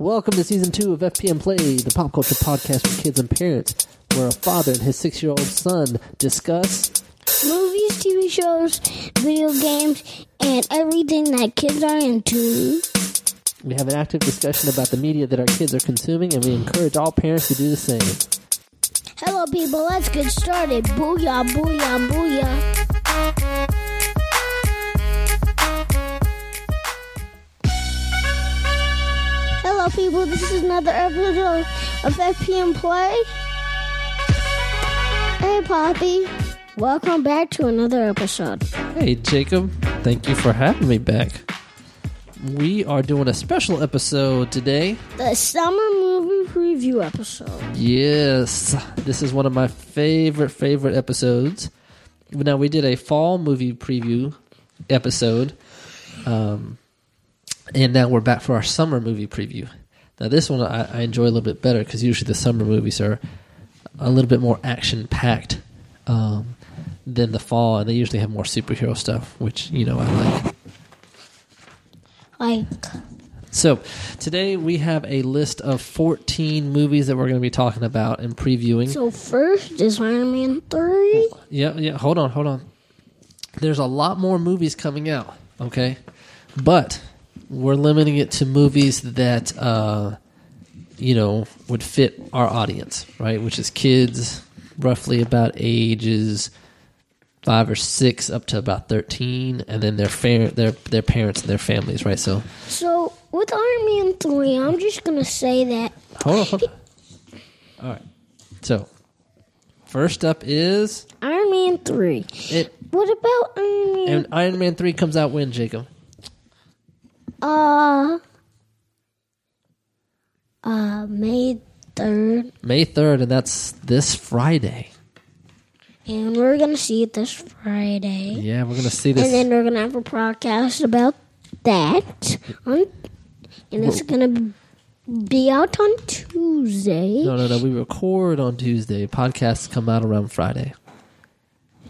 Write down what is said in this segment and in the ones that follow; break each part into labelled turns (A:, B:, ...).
A: Welcome to season two of FPM Play, the pop culture podcast for kids and parents, where a father and his six year old son discuss.
B: movies, TV shows, video games, and everything that kids are into.
A: We have an active discussion about the media that our kids are consuming, and we encourage all parents to do the same.
B: Hello, people. Let's get started. Booyah, booyah, booyah. Hello, people. This is another episode of FPM Play. Hey, Poppy. Welcome back to another episode.
A: Hey, Jacob. Thank you for having me back. We are doing a special episode today.
B: The summer movie preview episode.
A: Yes, this is one of my favorite, favorite episodes. Now, we did a fall movie preview episode, um, and now we're back for our summer movie preview. Now, this one I, I enjoy a little bit better because usually the summer movies are a little bit more action packed um, than the fall, and they usually have more superhero stuff, which, you know, I like.
B: Like,
A: So, today we have a list of 14 movies that we're going to be talking about and previewing.
B: so first is Iron Man 3.
A: Yeah, yeah. Hold on, hold on. There's a lot more movies coming out. Okay, but we're limiting it to movies that uh, you know would fit our audience, right? Which is kids, roughly about ages five or six up to about thirteen, and then their fa- their their parents and their families, right? So
B: So with Iron Man 3, I'm just going to say that
A: hold on, hold on. All right. So first up is
B: Iron Man 3.
A: it.
B: What about Iron Man?
A: And Iron Man three comes out when Jacob.
B: Uh, uh, May 3rd.
A: May 3rd, and that's this Friday.
B: And we're going to see it this Friday.
A: Yeah, we're going to see this.
B: And then we're going to have a podcast about that. On, and it's going to be out on Tuesday.
A: No, no, no. We record on Tuesday. Podcasts come out around Friday.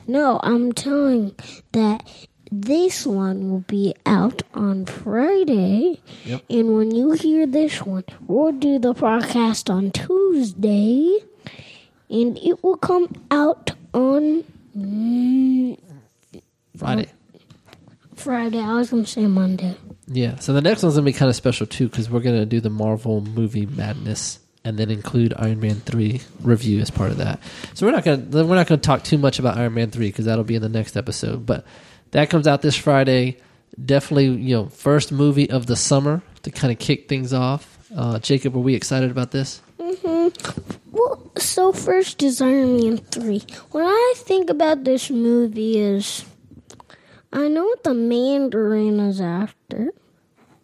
B: No, I'm telling that this one will be out on Friday.
A: Yep.
B: And when you hear this one, we'll do the podcast on Tuesday. And it will come out on mm,
A: Friday.
B: Friday. I was going to say Monday.
A: Yeah. So the next one's going to be kind of special, too, because we're going to do the Marvel movie madness and then include Iron Man 3 review as part of that. So we're not to we're not going to talk too much about Iron Man 3 because that'll be in the next episode, but that comes out this Friday. Definitely, you know, first movie of the summer to kind of kick things off. Uh, Jacob, are we excited about this?
B: Well, so first Iron Man 3. When I think about this movie is I know what the Mandarin is after.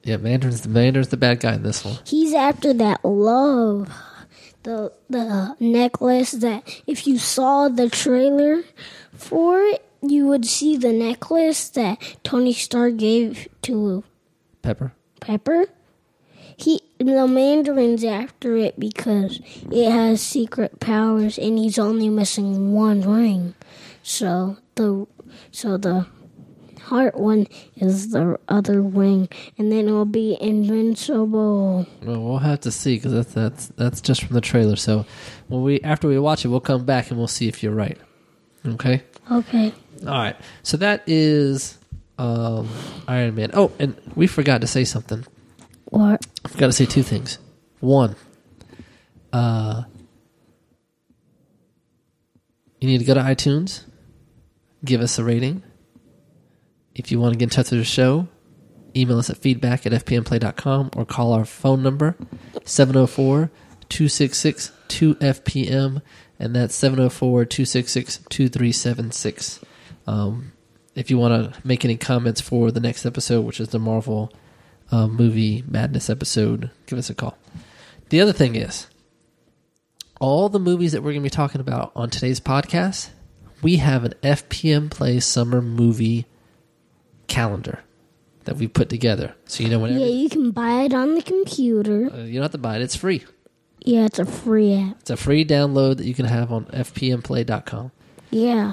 A: Yeah, Mandarin's the Mandarin's the bad guy in this one.
B: He's after that love. The the necklace that if you saw the trailer for it, you would see the necklace that Tony Stark gave to
A: Pepper.
B: Pepper. He the Mandarin's after it because it has secret powers and he's only missing one ring. So the so the heart one is the other ring, and then it'll be invincible.
A: Well, we'll have to see because that's that's that's just from the trailer. So when we after we watch it, we'll come back and we'll see if you're right. Okay.
B: Okay.
A: All right. So that is um, Iron Man. Oh, and we forgot to say something.
B: What?
A: I forgot to say two things. One, uh, you need to go to iTunes, give us a rating. If you want to get in touch with the show, email us at feedback at fpmplay.com or call our phone number 704 266 2FPM, and that's 704 266 2376. Um, If you want to make any comments for the next episode, which is the Marvel uh, movie madness episode, give us a call. The other thing is, all the movies that we're going to be talking about on today's podcast, we have an FPM Play summer movie calendar that we put together. So you know whenever
B: Yeah, you can buy it on the computer.
A: uh, you don't have to buy it; it's free.
B: Yeah, it's a free app.
A: It's a free download that you can have on fpmplay.com.
B: Yeah.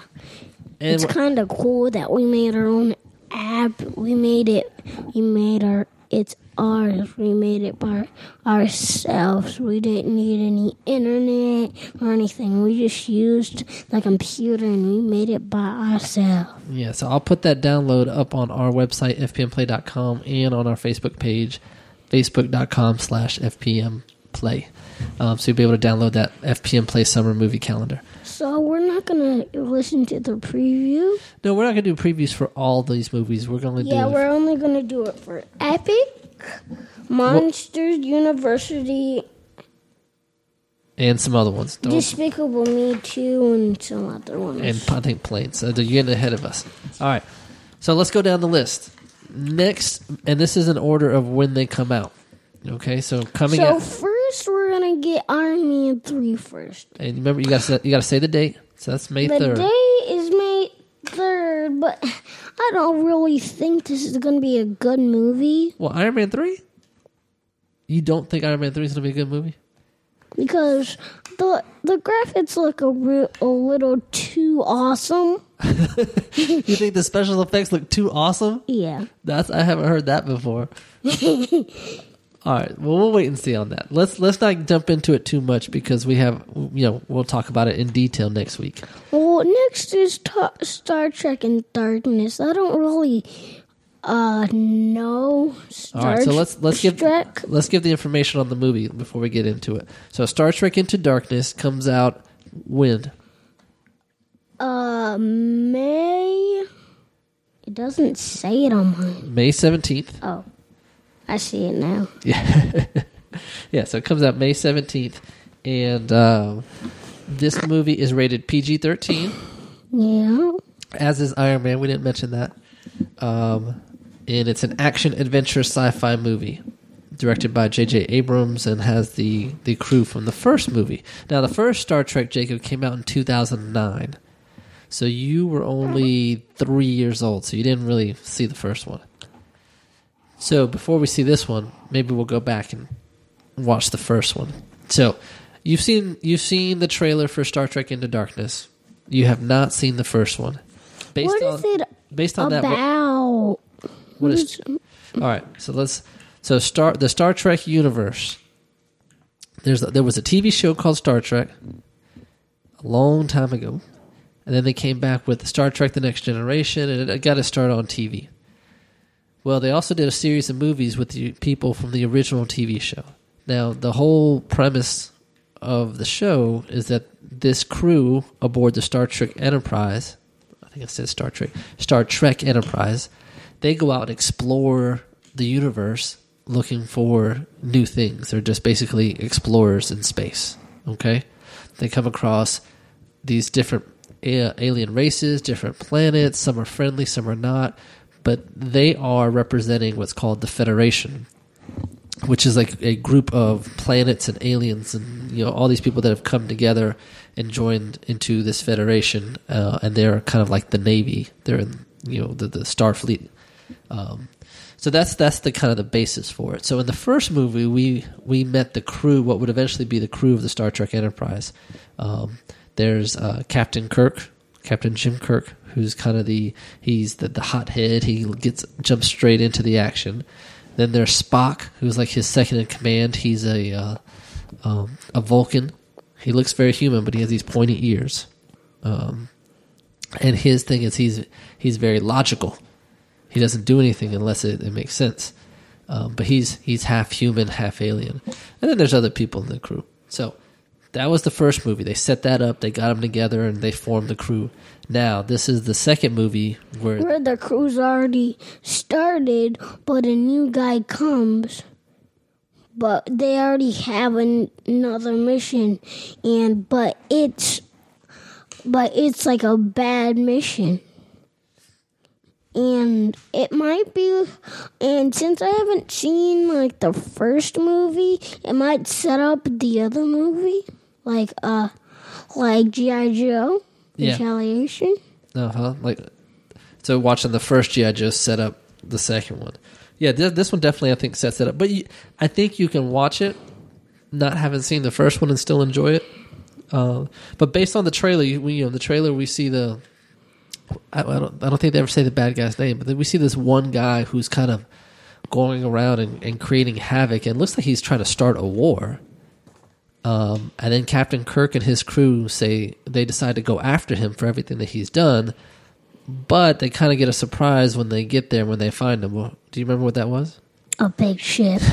A: And
B: It's kind of cool that we made our own app. We made it. We made our. It's ours. We made it by ourselves. We didn't need any internet or anything. We just used the computer and we made it by ourselves.
A: Yeah, so I'll put that download up on our website, fpmplay.com, and on our Facebook page, facebook.com slash fpmplay. Um, so you'll be able to download that FPM Play Summer Movie Calendar.
B: So we're not gonna listen to the preview.
A: No, we're not going to do previews for all these movies. We're going to do
B: Yeah,
A: do
B: we're only gonna do it for Epic, Monsters University,
A: and some other ones. Don't,
B: Despicable Me 2, and some other ones.
A: and I think planes. So you're getting ahead of us. All right, so let's go down the list. Next, and this is an order of when they come out. Okay, so coming
B: so
A: out,
B: first, we're gonna get Iron Man 3 first.
A: and remember you got to you got to say the date. So that's May
B: The
A: third.
B: day is May 3rd, but I don't really think this is gonna be a good movie
A: Well, Iron Man three. You don't think Iron Man three is going to be a good movie?
B: because the the graphics look a, re- a little too awesome.
A: You think the special effects look too awesome?
B: Yeah.
A: That's I haven't heard that before. All right, well we'll wait and see on that. Let's let's not jump into it too much because we have you know we'll talk about it in detail next week.
B: Well, next is ta- Star Trek in Darkness. I don't really uh know Star
A: All right, so let's let's give
B: Trek.
A: let's give the information on the movie before we get into it. So Star Trek Into Darkness comes out when?
B: Uh, May. It doesn't say it on mine.
A: May seventeenth.
B: Oh, I see it now.
A: Yeah, yeah. So it comes out May seventeenth, and um, this movie is rated PG thirteen.
B: Yeah.
A: as is Iron Man. We didn't mention that. Um, and it's an action adventure sci-fi movie directed by J.J. Abrams and has the the crew from the first movie. Now, the first Star Trek Jacob came out in 2009, so you were only three years old, so you didn't really see the first one. So before we see this one, maybe we'll go back and watch the first one. So you've seen you've seen the trailer for Star Trek Into Darkness. You have not seen the first one. Based
B: What
A: on
B: is it
A: based on that, what,
B: about?
A: what is all right? So let's so start the Star Trek universe. There's there was a TV show called Star Trek a long time ago, and then they came back with Star Trek: The Next Generation, and it got to start on TV. Well, they also did a series of movies with the people from the original TV show. Now, the whole premise of the show is that this crew aboard the Star Trek Enterprise, I think I said Star Trek, Star Trek Enterprise, they go out and explore the universe looking for new things. They're just basically explorers in space. Okay? They come across these different alien races, different planets. Some are friendly, some are not. But they are representing what's called the Federation, which is like a group of planets and aliens, and you know all these people that have come together and joined into this federation, uh, and they're kind of like the Navy. They're in you know the the Starfleet. Um, so that's that's the kind of the basis for it. So in the first movie, we we met the crew, what would eventually be the crew of the Star Trek Enterprise. Um, there's uh, Captain Kirk, Captain Jim Kirk, who's kind of the he's the, the hothead. He gets jumps straight into the action. Then there's Spock, who's like his second in command. He's a uh, um, a Vulcan. He looks very human, but he has these pointy ears. Um, and his thing is he's he's very logical. He doesn't do anything unless it, it makes sense. Um, but he's he's half human, half alien. And then there's other people in the crew. So that was the first movie. They set that up. They got them together, and they formed the crew. Now this is the second movie where
B: Where the crew's already started, but a new guy comes. But they already have an, another mission, and but it's but it's like a bad mission. And it might be, and since I haven't seen like the first movie, it might set up the other movie, like uh, like GI Joe,
A: Yeah.
B: Retaliation.
A: Uh huh. Like, so watching the first GI Joe set up the second one. Yeah, th- this one definitely I think sets it up. But you, I think you can watch it, not having seen the first one and still enjoy it. Uh, but based on the trailer, you, we, you know, the trailer we see the. I, I don't. I don't think they ever say the bad guy's name, but then we see this one guy who's kind of going around and, and creating havoc. And it looks like he's trying to start a war. Um, and then Captain Kirk and his crew say they decide to go after him for everything that he's done. But they kind of get a surprise when they get there when they find him. Well, do you remember what that was?
B: A big ship.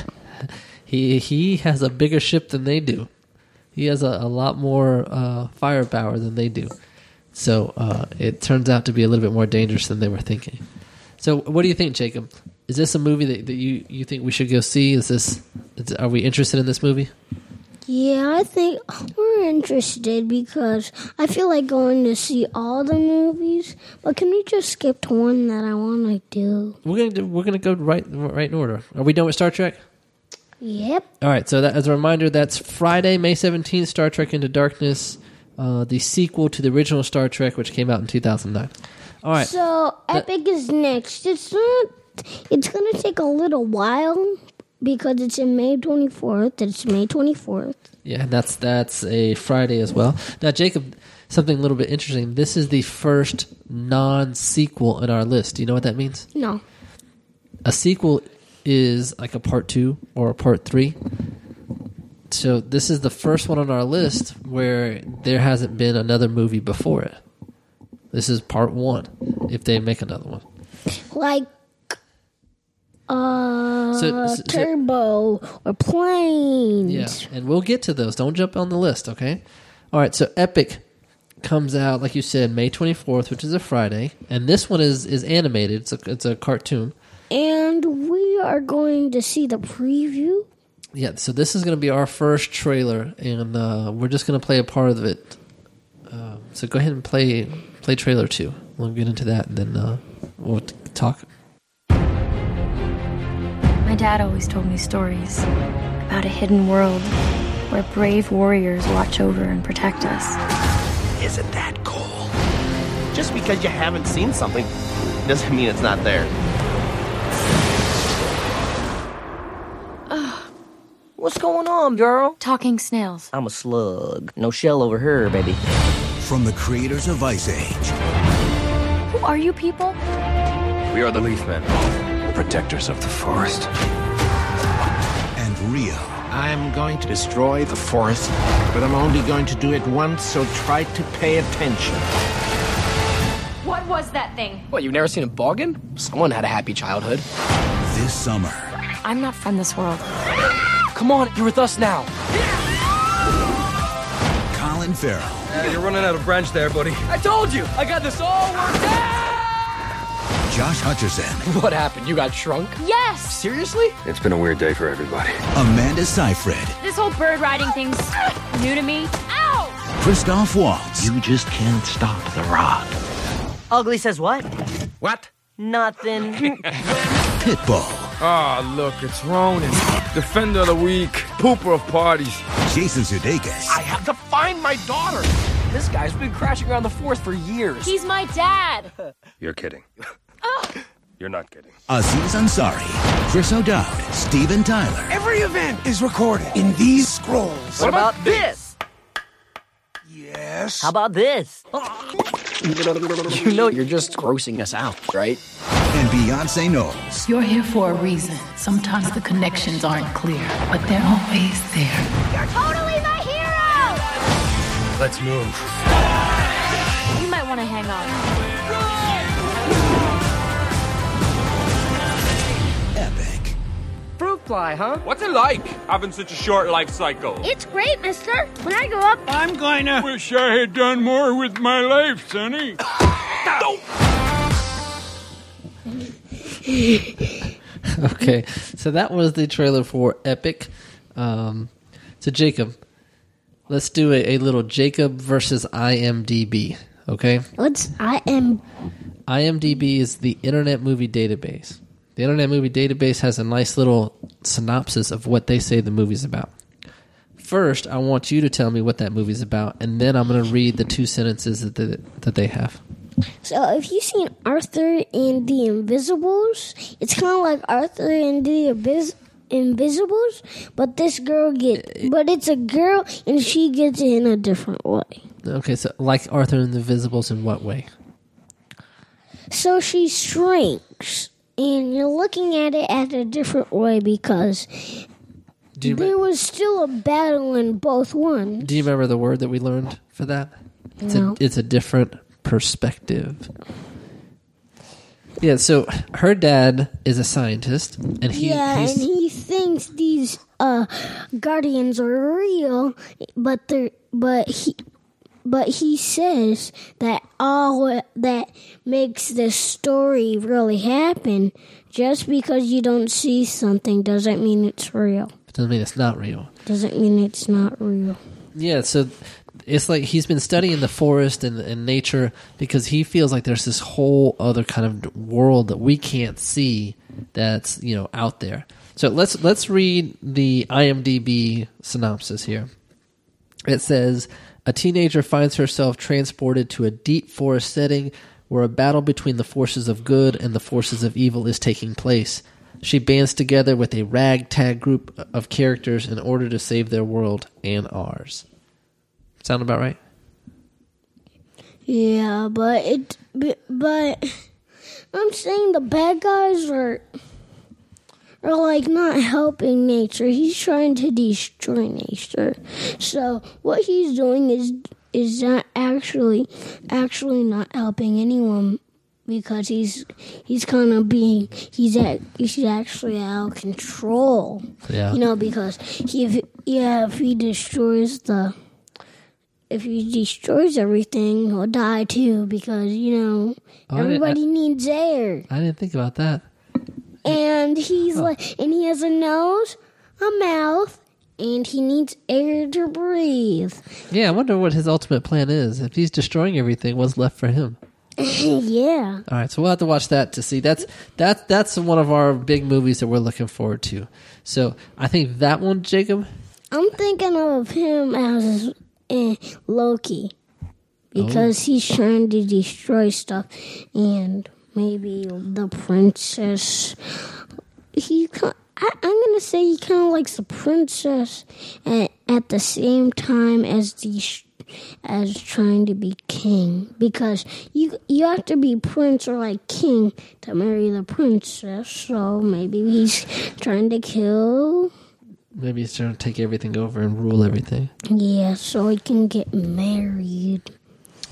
A: He he has a bigger ship than they do. He has a, a lot more uh, firepower than they do. So uh, it turns out to be a little bit more dangerous than they were thinking. So what do you think, Jacob? Is this a movie that, that you, you think we should go see? Is this is, are we interested in this movie?
B: Yeah, I think we're interested because I feel like going to see all the movies. But can we just skip to one that I want to do?
A: We're gonna do, we're gonna go right right in order. Are we done with Star Trek?
B: Yep.
A: All right. So that, as a reminder, that's Friday, May seventeenth. Star Trek Into Darkness, uh, the sequel to the original Star Trek, which came out in two thousand nine. All right.
B: So Epic is next. It's not. It's gonna take a little while because it's in May twenty fourth. It's May twenty fourth.
A: Yeah, that's that's a Friday as well. Now, Jacob, something a little bit interesting. This is the first non-sequel in our list. Do you know what that means?
B: No.
A: A sequel is like a part two or a part three. So this is the first one on our list where there hasn't been another movie before it. This is part one. If they make another one,
B: Like. Uh,
A: So- so- so-
B: turbo or planes.
A: yeah, and we'll get to those. Don't jump on the list, okay? All right. So Epic comes out like you said May twenty fourth, which is a Friday, and this one is is animated. It's a it's a cartoon.
B: And we are going to see the preview.
A: Yeah, so this is going to be our first trailer, and uh, we're just going to play a part of it. Um, so go ahead and play play trailer two. We'll get into that, and then uh, we'll talk.
C: My dad always told me stories about a hidden world where brave warriors watch over and protect us.
D: Isn't that cool? Just because you haven't seen something doesn't mean it's not there. What's going on, girl?
C: Talking snails.
D: I'm a slug. No shell over here, baby.
E: From the creators of Ice Age
C: Who are you people?
F: We are the Leaf Men, protectors of the forest.
E: and Rio,
G: I'm going to destroy the forest, but I'm only going to do it once, so try to pay attention.
C: What was that thing?
H: What, you've never seen a Boggan? Someone had a happy childhood.
E: this summer,
C: I'm not from this world.
H: Come on, you're with us now.
E: Colin Farrell,
F: Yeah, you're running out of branch there, buddy.
H: I told you, I got this all worked out.
E: Josh Hutcherson,
H: What happened? You got shrunk?
C: Yes!
H: Seriously?
F: It's been a weird day for everybody.
E: Amanda Seyfried,
C: This whole bird riding thing's new to me. Ow!
E: Christoph Waltz,
G: You just can't stop the rod.
D: Ugly says what?
G: What?
D: Nothing.
E: Pitbull,
F: Ah, look, it's Ronin. Defender of the weak, pooper of parties.
E: Jason Sudeikis,
H: I have to find my daughter. This guy's been crashing around the forest for years.
C: He's my dad!
F: You're kidding. You're not kidding.
E: Aziz Ansari, Chris O'Dowd, Steven Tyler,
G: Every event is recorded in these scrolls.
D: what about this?
G: Yes.
D: How about this?
H: You know you're just grossing us out, right?
E: and Beyonce Knowles.
I: You're here for a reason. Sometimes the connections aren't clear, but they're always there.
C: You're totally my hero!
F: Let's move.
C: You might want to hang on.
D: Fly, huh?
J: What's it like having such a short life cycle?
B: It's great, mister. When I grow up,
G: I'm going to.
J: Wish I had done more with my life, Sonny.
A: Okay, so that was the trailer for Epic. Um, so Jacob, let's do a, a little Jacob versus IMDb. Okay,
B: what's I am
A: IMDb is the Internet Movie Database. The Internet Movie Database has a nice little synopsis of what they say the movie's about. First, I want you to tell me what that movie's about, and then I'm going to read the two sentences that they, that they have.
B: So if you've seen Arthur and the Invisibles, it's kind of like Arthur and the Abyss. Invisibles, but this girl get, but it's a girl and she gets it in a different way.
A: Okay, so like Arthur and the Invisibles, in what way?
B: So she shrinks and you're looking at it at a different way because there
A: me-
B: was still a battle in both ones.
A: do you remember the word that we learned for that? It's,
B: No.
A: a, it's a different perspective. Yeah, so her dad is a scientist, and he
B: yeah, and he thinks these uh guardians are real, but they're but he but he says that all that makes the story really happen just because you don't see something doesn't mean it's real.
A: doesn't mean it's not real.
B: Doesn't mean it's not real.
A: Yeah, so it's like he's been studying the forest and, and nature because he feels like there's this whole other kind of world that we can't see that's you know out there. So let's let's read the IMDb synopsis here. It says a teenager finds herself transported to a deep forest setting where a battle between the forces of good and the forces of evil is taking place. She bands together with a ragtag group of characters in order to save their world and ours. Sound about right?
B: Yeah, but it but, I'm saying the bad guys are are like not helping nature. He's trying to destroy nature. So what he's doing is is not actually actually not helping anyone because he's he's kind of being he's at he's actually out of control.
A: Yeah.
B: You know because he if, yeah if he destroys the if he destroys everything, he'll die too because you know
A: Oh, I
B: everybody needs air.
A: I didn't think about that.
B: And he's like, and he has a nose, a mouth, and he needs air to breathe.
A: Yeah, I wonder what his ultimate plan is. If he's destroying everything, what's left for him?
B: yeah.
A: All right, so we'll have to watch that to see. That's that's that's one of our big movies that we're looking forward to. So I think that one, Jacob.
B: I'm thinking of him as eh, Loki because he's trying to destroy stuff, and maybe the princess. He, I, I'm gonna say he kind of likes the princess at, at the same time as the as trying to be king because you you have to be prince or like king to marry the princess. So maybe he's trying to kill
A: Maybe he's trying to take everything over and rule everything.
B: Yeah, so he can get married.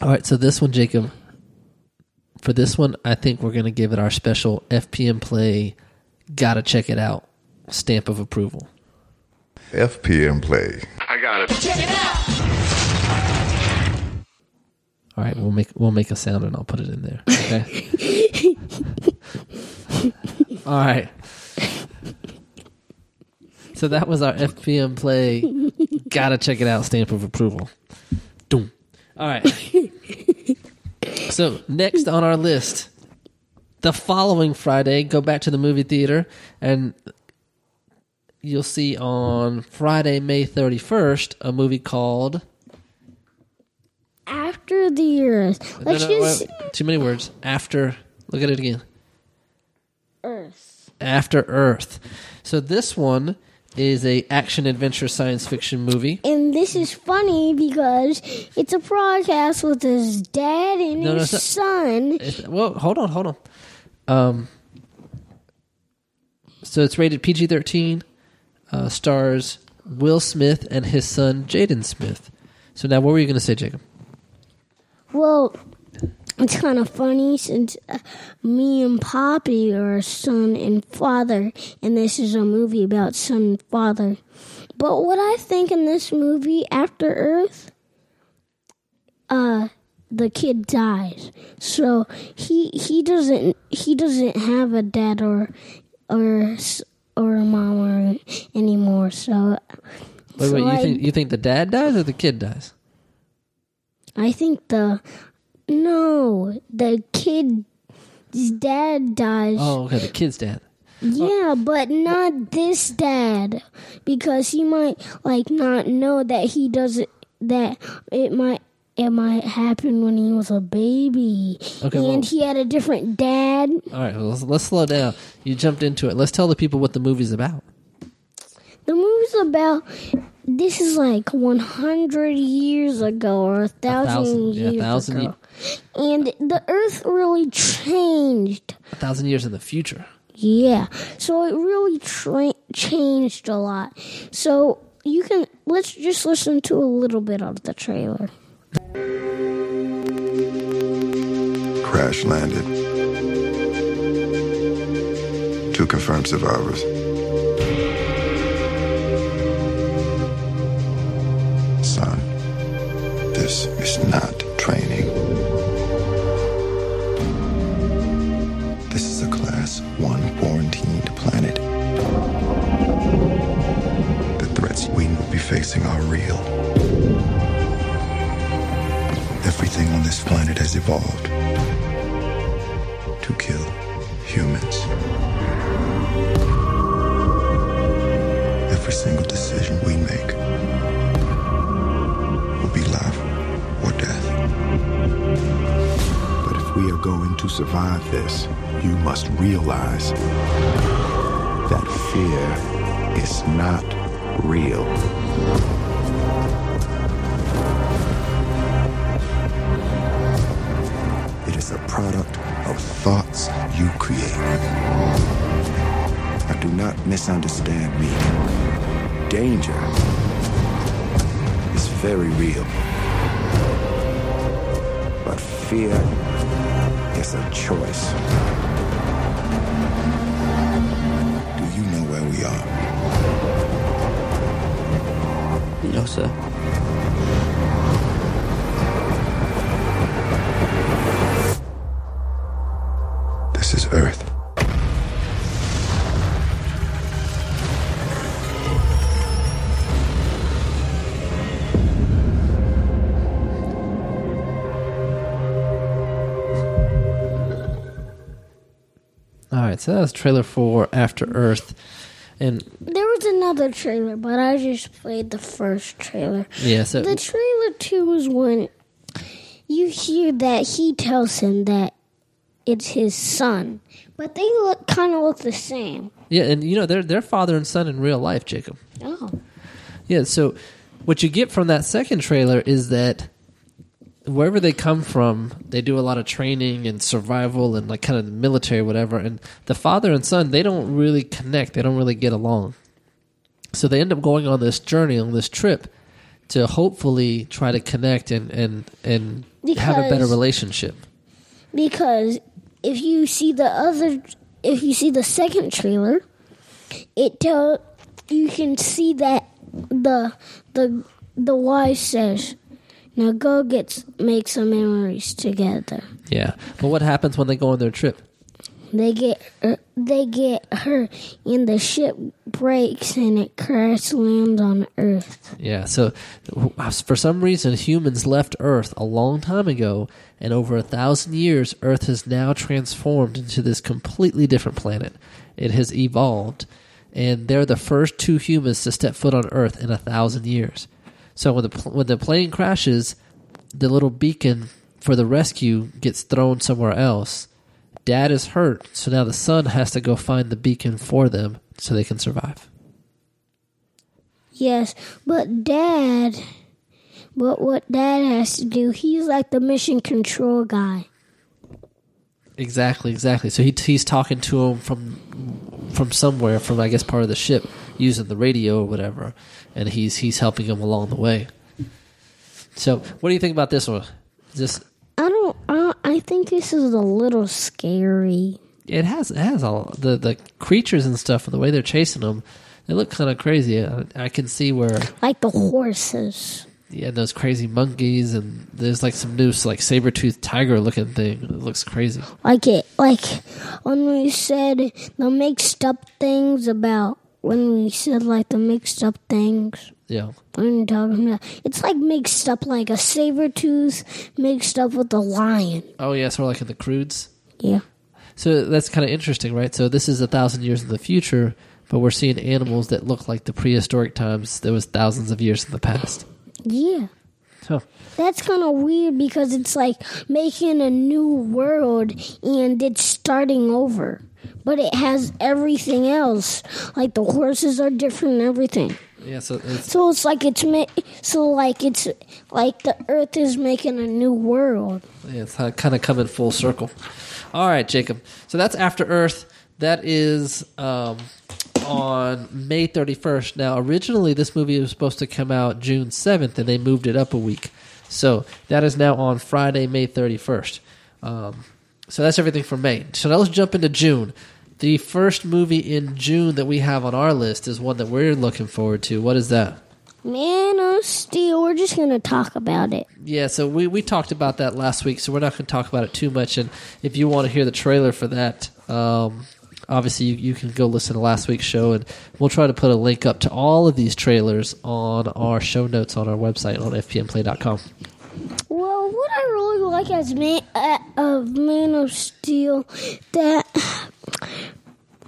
A: All right, so this one, Jacob. For this one, I think we're going to give it our special FPM play. Gotta check it out. Stamp of approval.
K: FPM Play.
L: I got it. Check it out.
A: All right, we'll make we'll make a sound and I'll put it in there. Okay. All right. So that was our FPM play. Gotta check it out. Stamp of approval. Doom. All right. So next on our list, the following Friday, go back to the movie theater and you'll see on Friday, May thirty first, a movie called.
B: After the earth.
A: No,
B: Let's
A: no,
B: just
A: wait, too many words. After. Look at it again.
B: Earth.
A: After Earth. So this one is a action adventure science fiction movie.
B: And this is funny because it's a podcast with his dad and
A: No, no,
B: his
A: it's
B: son.
A: It's- well, hold on, hold on. Um, so it's rated PG thirteen. Uh, stars Will Smith and his son Jaden Smith. So now, what were you going to say, Jacob?
B: Well, it's kind of funny since uh, me and Poppy are son and father, and this is a movie about son and father. But what I think in this movie, After Earth, uh, the kid dies, so he he doesn't he doesn't have a dad or or or a mom or anymore. So,
A: Wait,
B: so
A: wait. You
B: I-
A: think you think the dad dies or the kid dies?
B: I think the no, the kid's dad dies.
A: Oh, okay. The kid's dad.
B: Yeah, but not this dad because he might like not know that he doesn't that it might it might happen when he was a baby
A: Okay,
B: and
A: well-
B: he had a different dad.
A: All right. Well, let's, let's slow down. You jumped into it. Let's tell the people what the movie's about.
B: The movie's about this is like 100 years ago or a thousand,
A: thousand, yeah,
B: years
A: thousand
B: ago. And the earth really changed.
A: A thousand years in the future.
B: Yeah. So it really tra- changed a lot. So you can let's just listen to a little bit of the trailer.
K: Crash landed. Two confirmed survivors. Son, this is not facing are real. Everything on this planet has evolved to kill humans. Every single decision we make will be life or death.
G: But if we are going to survive this, you must realize that fear is not real.
K: It is a product of thoughts you create.
G: Now, do not misunderstand me. Danger is very real. But fear is a choice.
L: No, sir.
K: This is Earth.
A: All right, so that was trailer for After Earth, and
B: There was another trailer, but I just played the first trailer.
A: yeah, so
B: The trailer two is when you hear that he tells him that it's his son, but they look kind of look the same.
A: yeah, and you know they're they're father and son in real life, Jacob.
B: Oh,
A: Yeah, so what you get from that second trailer is that wherever they come from, they do a lot of training and survival and like kind of military, whatever. And the father and son, they don't really connect. They don't really get along. So they end up going on this journey, on this trip, to hopefully try to connect and and and have a better relationship.
B: because if you see the other, if you see the second trailer, it tell you can see that the the the wife says, "Now go get make some memories together."
A: Yeah, but what happens when they go on their trip?
B: They get uh, they get hurt, and the ship breaks, and it crash lands on Earth.
A: Yeah, so for some reason, humans left Earth a long time ago, and over a thousand years, Earth has now transformed into this completely different planet. It has evolved, and they're the first two humans to step foot on Earth in a thousand years. So when the when the plane crashes, the little beacon for the rescue gets thrown somewhere else. Dad is hurt, so now the son has to go find the beacon for them so they can survive.
B: Yes, but Dad, but what Dad has to do, he's like the mission control guy.
A: Exactly, exactly. So he he's talking to him from from somewhere, from I guess part of the ship, using the radio or whatever, and he's he's helping him along the way. So, what do you think about this one? Is this
B: I don't. I, I think this is a little scary.
A: it has it has all the the creatures and stuff, and the way they're chasing them, they look kind of crazy. I, I can see where
B: Like the horses.
A: yeah, those crazy monkeys, and there's like some new like saber tooth tiger looking thing. It looks crazy.
B: Like it. Like when we said the mixed up things about when we said like the mixed up things.
A: Yeah.
B: Are talking about? It's like mixed up like a saber tooth mixed up with a lion.
A: Oh yeah, sort of like in the Croods.
B: Yeah.
A: So that's kind of interesting, right? So this is a thousand years in the future, but we're seeing animals that look like the prehistoric times that was thousands of years in the past.
B: Yeah.
A: Huh.
B: That's kind of weird because it's like making a new world and it's starting over. But it has everything else. Like the horses are different and everything.
A: Yeah, so it's,
B: So it's like it's ma- so like it's like the earth is making a new world.
A: yeah, it's kind of coming full circle. All right, Jacob. So that's After Earth. That is um, on May 31st. Now, originally, this movie was supposed to come out June 7th, and they moved it up a week. So that is now on Friday, May 31st. Um, so that's everything for May. So now let's jump into June. The first movie in June that we have on our list is one that we're looking forward to. What is that?
B: Man of Steel. We're just gonna talk about it.
A: Yeah, so we, we talked about that last week, so we're not going to talk about it too much. And if you want to hear the trailer for that, um, obviously you, you can go listen to last week's show, and we'll try to put a link up to all of these trailers on our show notes on our website on fpmplay.com.
B: Well, what I really like as man uh, of Man of Steel that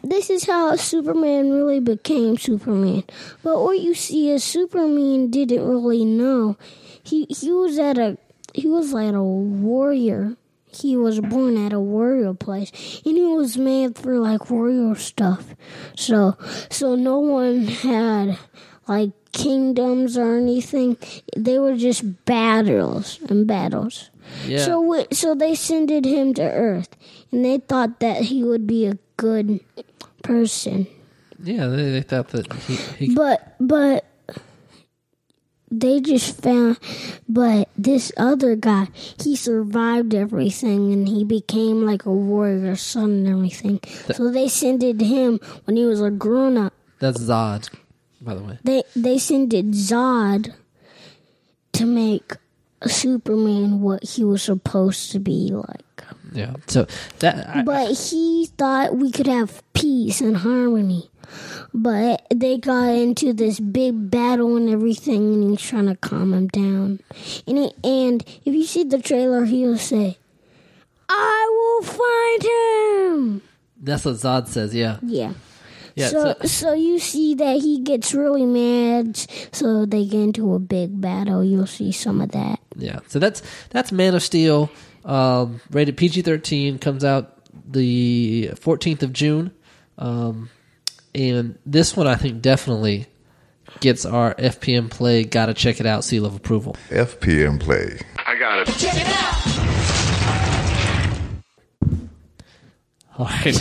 B: this is how Superman really became Superman. But what you see is Superman didn't really know. He he was at a he was like a warrior. He was born at a warrior place, and he was made for like warrior stuff. So so no one had like kingdoms or anything. They were just battles and battles.
A: Yeah.
B: So so they sent him to Earth, and they thought that he would be a good person.
A: Yeah, they, they thought that he, he
B: But but they just found but this other guy he survived everything and he became like a warrior son and everything so they sent him when he was a grown up
A: that's Zod, by the way.
B: they they sent Zod to make Superman what he was supposed to be like
A: Yeah. So that I,
B: but he thought we could have peace and harmony. But they got into this big battle and everything, and he's trying to calm him down. And and if you see the trailer, he'll say, "I will find him."
A: that's what Zod says. Yeah.
B: Yeah.
A: Yeah.
B: so,
A: so-
B: so you see that he gets really mad. So they get into a big battle. You'll see some of that.
A: Yeah, so that's that's Man of Steel, um, rated PG thirteen, comes out the fourteenth of June, um, and this one I think definitely gets our FPM play. Got to check it out. Seal of approval.
G: FPM Play.
J: I got it. Check it out.
A: All right.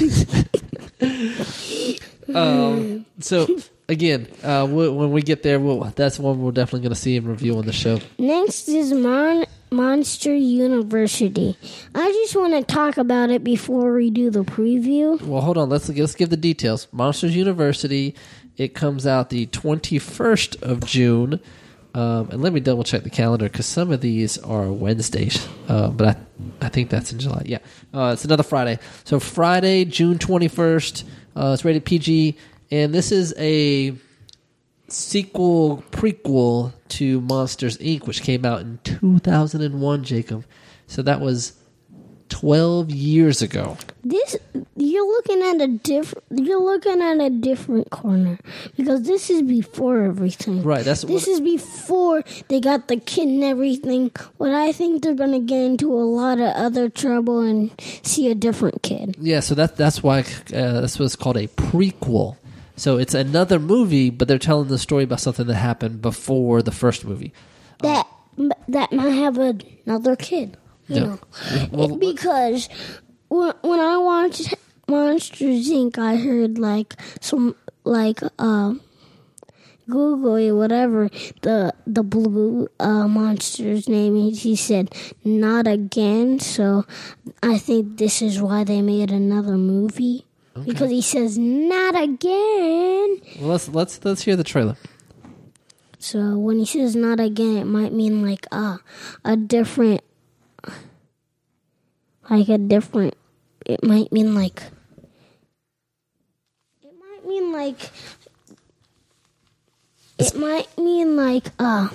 A: um, so again, uh, we, when we get there, we'll, that's one we're definitely going to see and review on the show.
B: Next is Mon- Monster University. I just want to talk about it before we do the preview.
A: Well, hold on. Let's let's give the details. Monsters University. It comes out the twenty first of June, um, and let me double check the calendar because some of these are Wednesdays, uh, but I I think that's in July. Yeah, uh, it's another Friday. So Friday, June twenty first. Uh, it's rated PG, and this is a sequel prequel to Monsters Inc., which came out in two thousand and one. Jacob, so that was twelve years ago.
B: This you're looking at a different. You're looking at a different corner because this is before everything.
A: Right, that's
B: this is before they got the kid and everything. What I think they're gonna get into a lot of other trouble and see a different kid.
A: Yeah, so that that's why uh, that's what's called a prequel. So it's another movie, but they're telling the story about something that happened before the first movie.
B: That that might have another kid. You
A: Yeah.
B: know.
A: Well,
B: because when, when I watched Monsters Inc., I heard like some like uh, Google or whatever the the blue uh, monster's name is. He said not again. So I think this is why they made another movie because he says not again.
A: well, let's let's let's hear the trailer.
B: So when he says not again, it might mean like uh, a different, like a different. It might mean like. It might mean like. It might mean like uh,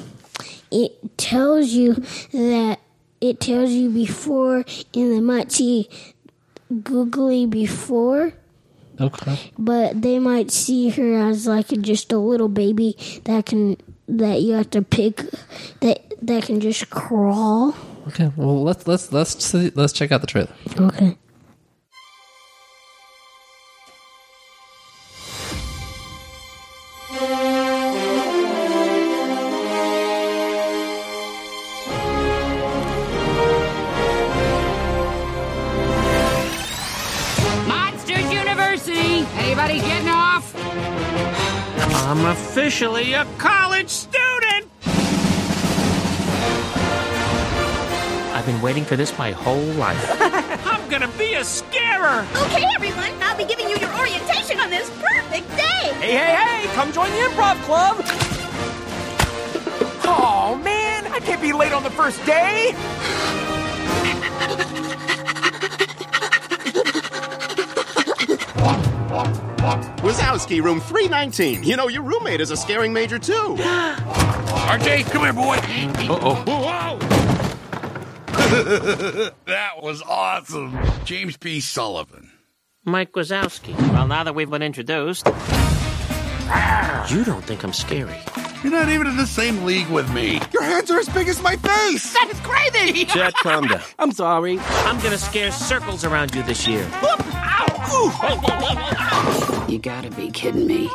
B: it tells you that it tells you before, and they might see googly before
A: Okay.
B: but they might see her as like just a little baby that can that you have to pick that that can just crawl.
A: Okay. Well, let's let's let's see, let's check out the trailer.
B: Okay.
M: Officially a college student! I've been waiting for this my whole life. I'm gonna be a scarer!
N: Okay, everyone, I'll be giving you your orientation on this perfect day!
H: Hey, hey, hey! Come join the improv club! Oh, man! I can't be late on the first day!
D: Wazowski, room 319. You know, your roommate is a scaring major, too.
F: Archie, come here, boy.
M: Uh-oh.
F: that was awesome. James P. Sullivan.
M: Mike Wazowski. Well, now that we've been introduced, you don't think I'm scary.
F: You're not even in the same league with me.
K: Your hands are as big as my face.
N: That is crazy!
D: Chet, calm down.
H: I'm sorry.
M: I'm gonna scare circles around you this year.
I: You gotta be kidding me.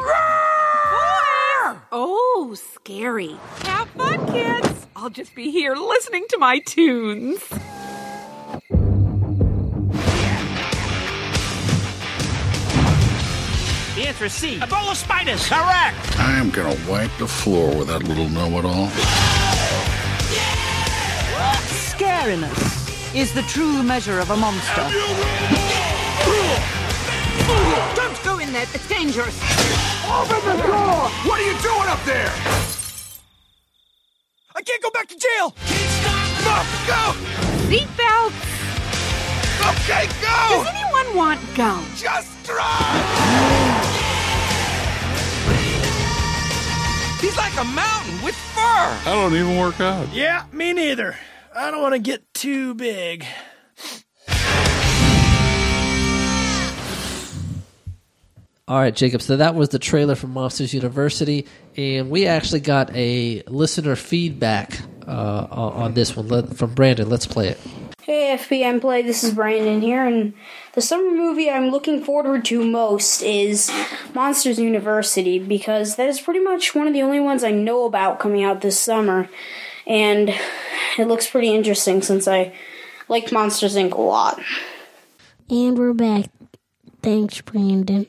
N: Oh, scary. Have fun, kids. I'll just be here listening to my tunes.
M: The answer is C. A bowl of spiders.
D: Correct.
F: I'm gonna wipe the floor with that little know-it-all.
O: Scariness is the true measure of a monster.
N: Don't go in there. It's dangerous.
H: Open the door! What are you doing up there? I can't go back to jail! Mom, go!
N: Seatbelts.
H: Okay, go!
N: Does anyone want gum?
H: Just drive! He's like a mountain with fur!
F: I don't even work out.
H: Yeah, me neither. I don't want to get too big.
A: All right, Jacob. So that was the trailer from Monsters University, and we actually got a listener feedback uh, on on this one from Brandon. Let's play it.
P: Hey FPM Play, this is Brandon here, and the summer movie I'm looking forward to most is Monsters University because that is pretty much one of the only ones I know about coming out this summer, and it looks pretty interesting since I like Monsters Inc. a lot.
B: And we're back. Thanks, Brandon.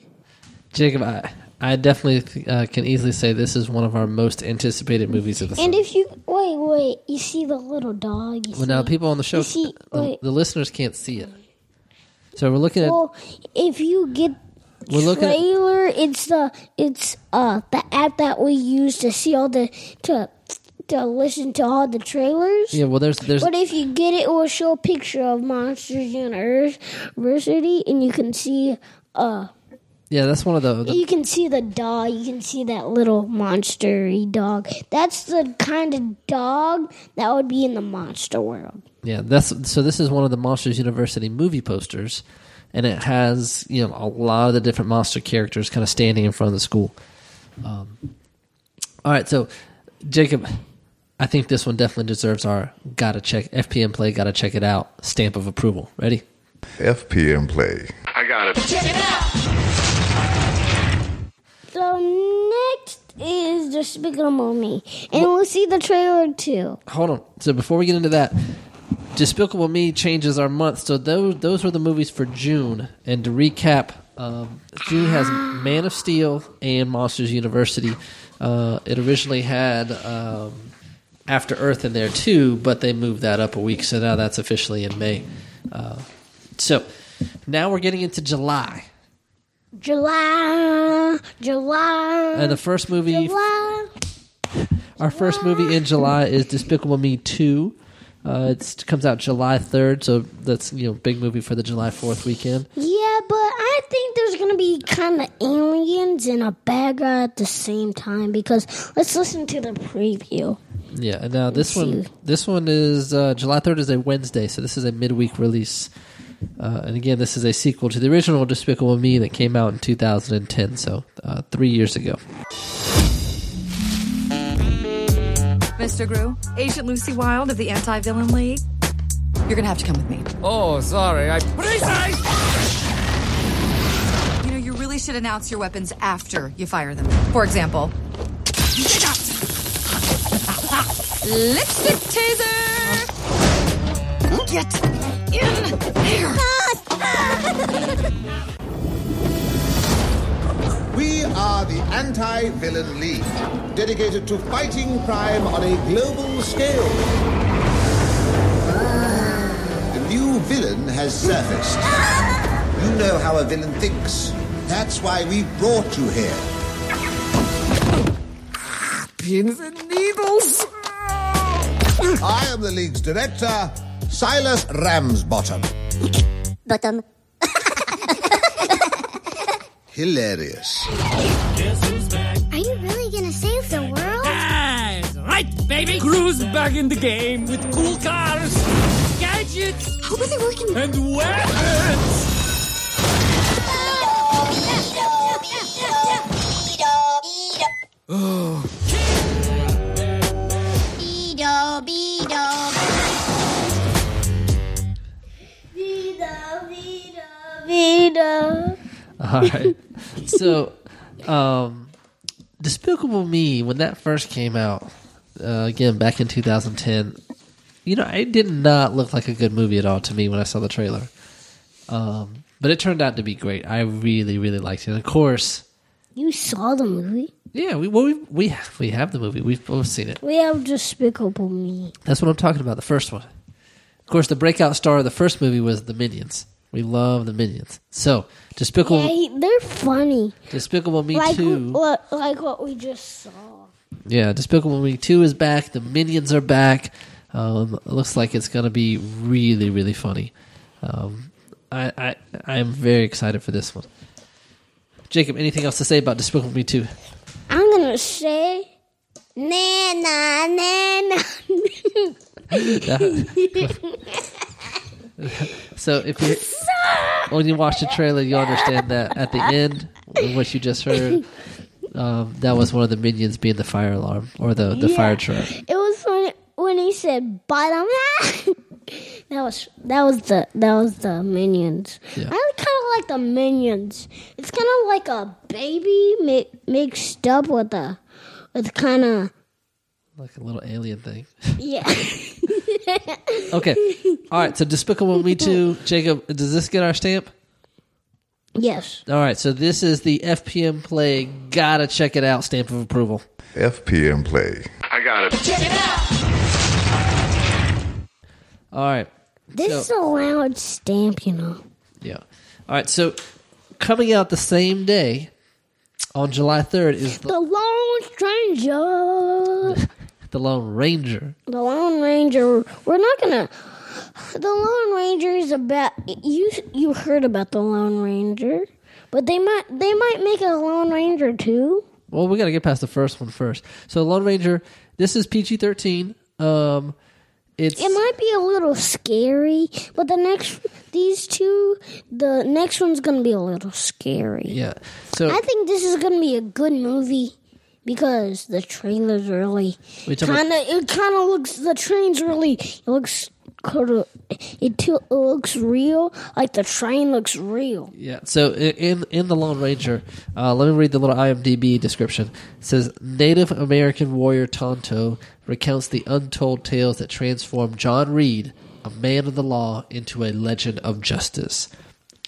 A: Jacob, I, I definitely uh, can easily say this is one of our most anticipated movies of the
B: And
A: summer.
B: if you wait, wait, you see the little dog. You
A: Well, now people on the show,
B: see,
A: the, the listeners can't see it. So we're looking at
B: well, if you get
A: we're looking at
B: trailer, it's the it's uh the app that we use to see all the to to listen to all the trailers.
A: yeah. Well, there's there's
B: But if you get it, it will show a picture of Monsters University, and you can see uh
A: yeah. That's one of the, the
B: you can see the dog. You can see that little monstery dog. That's the kind of dog that would be in the monster world.
A: Yeah, that's so. This is one of the Monsters University movie posters, and it has you know a lot of the different monster characters kind of standing in front of the school. Um, all right, so Jacob, I think this one definitely deserves our gotta check FPM play, gotta check it out stamp of approval. Ready?
G: FPM Play.
J: I got it.
N: Check it out.
B: So next is Despicable Me, and we'll see the trailer too.
A: Hold on. So before we get into that, Despicable Me changes our month. So those those were the movies for June. And to recap, um, June has Man of Steel and Monsters University. Uh, it originally had um, After Earth in there too, but they moved that up a week, so now that's officially in May. Uh, so now we're getting into July,
B: July, July,
A: and the first movie
B: July.
A: Our first movie in July is Despicable Me Two. Uh, it comes out July third, so that's you know big movie for the July Fourth weekend.
B: Yeah, but I think there's gonna be kind of aliens and a bad guy at the same time because let's listen to the preview.
A: Yeah, and now this
B: Let's
A: one,
B: see.
A: this one is uh, July third is a Wednesday, so this is a midweek release. Uh, and again, this is a sequel to the original Despicable Me that came out in 2010, so uh, three years ago.
Q: Mr. Gru, Agent Lucy Wilde of the Anti-Villain League. You're gonna have to come with me.
F: Oh, sorry. I.
Q: You know, you really should announce your weapons after you fire them. For example, lipstick taser. Get in here.
J: We
R: are the Anti Villain League, dedicated to fighting crime on a global scale. The new villain has surfaced. You know how a villain thinks. That's why we brought you here.
F: Pins and needles.
R: I am the League's director, Silas Ramsbottom.
B: Bottom.
R: Hilarious.
B: Are you really gonna save the world?
S: That's right, baby. Gru's back in the game with cool cars, gadgets.
B: How are they working?
S: And weapons.
F: Oh.
B: Beedo, Beedo.
A: All right. so, um, Despicable Me, when that first came out, uh, again back in 2010, you know, it did not look like a good movie at all to me when I saw the trailer. Um, but it turned out to be great. I really, really liked it. And of course,
B: You saw the movie?
A: yeah, we well, we we have, we have the movie. We've both seen it.
B: We have Despicable Me.
A: That's what I'm talking about. The first one. Of course, the breakout star of the first movie was the Minions. We love the Minions. So, Despicable
B: Yeah, he, they're funny.
A: Despicable Me
B: like,
A: Two.
B: Like, like what we just saw.
A: Yeah, Despicable Me 2 is back. The Minions are back. Um, looks like it's going to be really, really funny. Um, I, I, I'm very excited for this one. Jacob, anything else to say about Despicable Me 2?
B: I'm gonna say, Nana, Nana.
A: so if you when you watch the trailer, you understand that at the end, what you just heard, um, that was one of the minions being the fire alarm or the, the
B: Yeah.
A: fire truck.
B: It was when when he said bottom. that was that was the that was the minions.
A: Yeah.
B: I kind of like the minions. It's kind of like a baby mi- mixed up with a with kind of
A: Like a little alien thing.
B: yeah.
A: Okay. All right. So Despicable Me 2. Jacob, does this get our stamp?
B: yes.
A: All right, so this is the FPM Play. Gotta check it out. Stamp of approval.
G: FPM Play.
J: I got it. Check it out.
A: All right.
B: This
A: so,
B: is a loud stamp, you know.
A: yeah. All right. So coming out the same day on July third is the,
B: The Lone Stranger.
A: the Lone Ranger.
B: The Lone Ranger. We're not gonna. The Lone Ranger is about you. You heard about the Lone Ranger, but they might they might make a Lone Ranger too.
A: Well, we got to get past the first one first. So Lone Ranger. This is PG thirteen. Um, it's
B: It might be a little scary, but the next these two, the next one's gonna be a little scary.
A: yeah. So
B: I think this is gonna be a good movie because the trailer's really kind of it kind of looks the train's really it looks kind of it, it looks real like the train looks real.
A: Yeah. So in in the Lone Ranger, uh, let me read the little IMDb description. It says Native American warrior Tonto recounts the untold tales that transformed John Reid, a man of the law, into a legend of justice.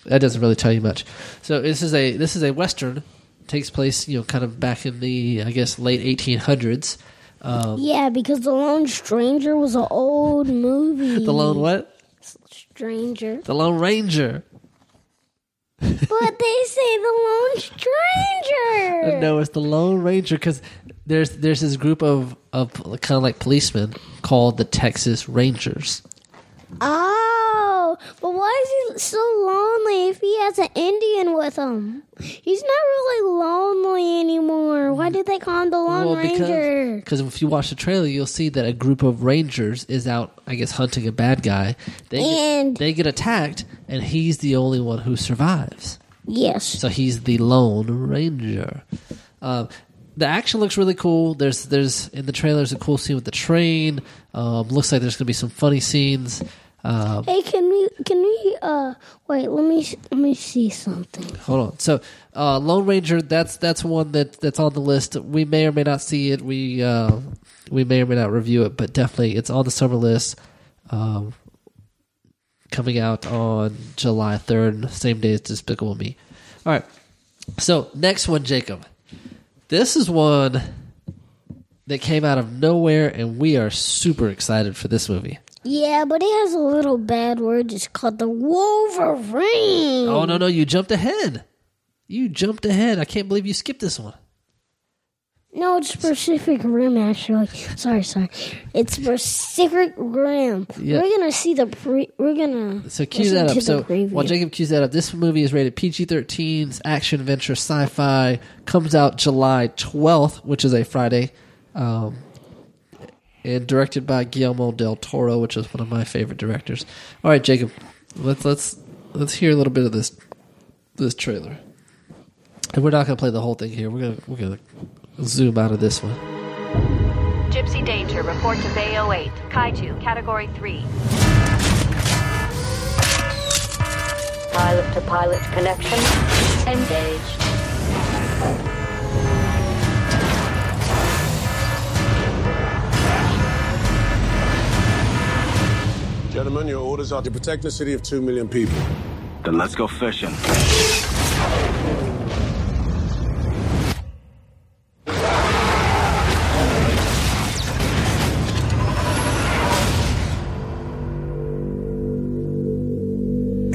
A: That doesn't really tell you much. So this is a this is a western. Takes place, you know, kind of back in the I guess late 1800s. Um,
B: Yeah, because the Lone Stranger was an old movie.
A: the Lone what?
B: Stranger,
A: The Lone Ranger.
B: but they say the Lone Stranger.
A: No, it's the Lone Ranger because there's there's this group of of kind of like policemen called the Texas Rangers.
B: Oh, but why is he so lonely if he has an Indian with him? He's not really lonely anymore. Why did they call him the Lone Ranger?
A: because if you watch the trailer, you'll see that a group of rangers is out, I guess, hunting a bad guy. They
B: And-
A: get, they get attacked, and he's the only one who survives.
B: Yes.
A: So he's the Lone Ranger. Um, the action looks really cool. There's there's in the trailer there's a cool scene with the train. Um, looks like there's gonna be some funny scenes. Um,
B: Hey, can we can we uh wait? Let me let me see something.
A: Hold on. So, uh, Lone Ranger. That's that's one that that's on the list. We may or may not see it. We uh, we may or may not review it, but definitely it's on the summer list. Um, coming out on July third, same day as Despicable Me. All right. So next one, Jacob. This is one that came out of nowhere, and we are super excited for this movie.
B: Yeah, but it has a little bad word. It's called the Wolverine.
A: Oh no, no, you jumped ahead. You jumped ahead. I can't believe you skipped this one.
B: No, it's Pacific Rim. Actually, sorry, sorry. It's Pacific Rim.
A: Yeah.
B: We're gonna see the pre. We're gonna
A: So cue that up. So while Jacob cues that up, this movie is rated PG-13. It's action, adventure, sci-fi. Comes out July 12th, which is a Friday. Um, and directed by Guillermo del Toro, which is one of my favorite directors. All right, Jacob, let's let's let's hear a little bit of this this trailer. And we're not going to play the whole thing here. We're gonna we're gonna zoom out of this one.
T: Gypsy Danger, report to Bay 08. Kaiju, Category 3.
U: Pilot to pilot connection. Engaged.
V: Gentlemen, your orders are to protect the city of two million people.
W: Then let's go fishing.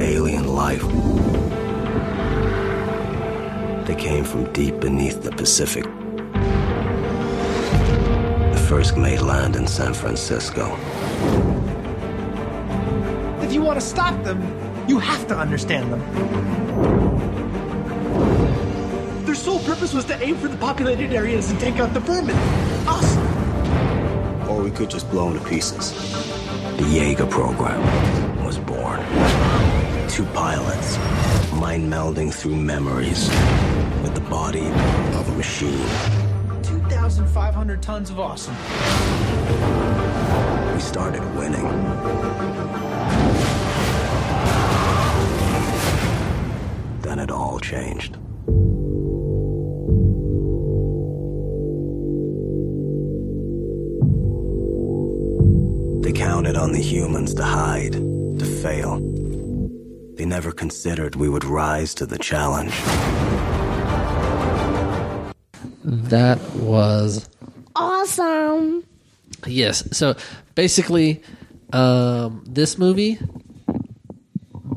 W: Alien life. They came from deep beneath the Pacific. The first made land in San Francisco.
X: If you want to stop them, you have to understand them. Their sole purpose was to aim for the populated areas and take out the vermin. Us.
W: Or we could just blow them to pieces. The Jaeger program was born. Two pilots, mind melding through memories with the body of a machine.
X: 2,500 tons of awesome.
W: We started winning. Then it all changed. They counted on the humans to hide, to fail. They never considered we would rise to the challenge.
A: That was
B: awesome.
A: Yes. So basically, um, this movie,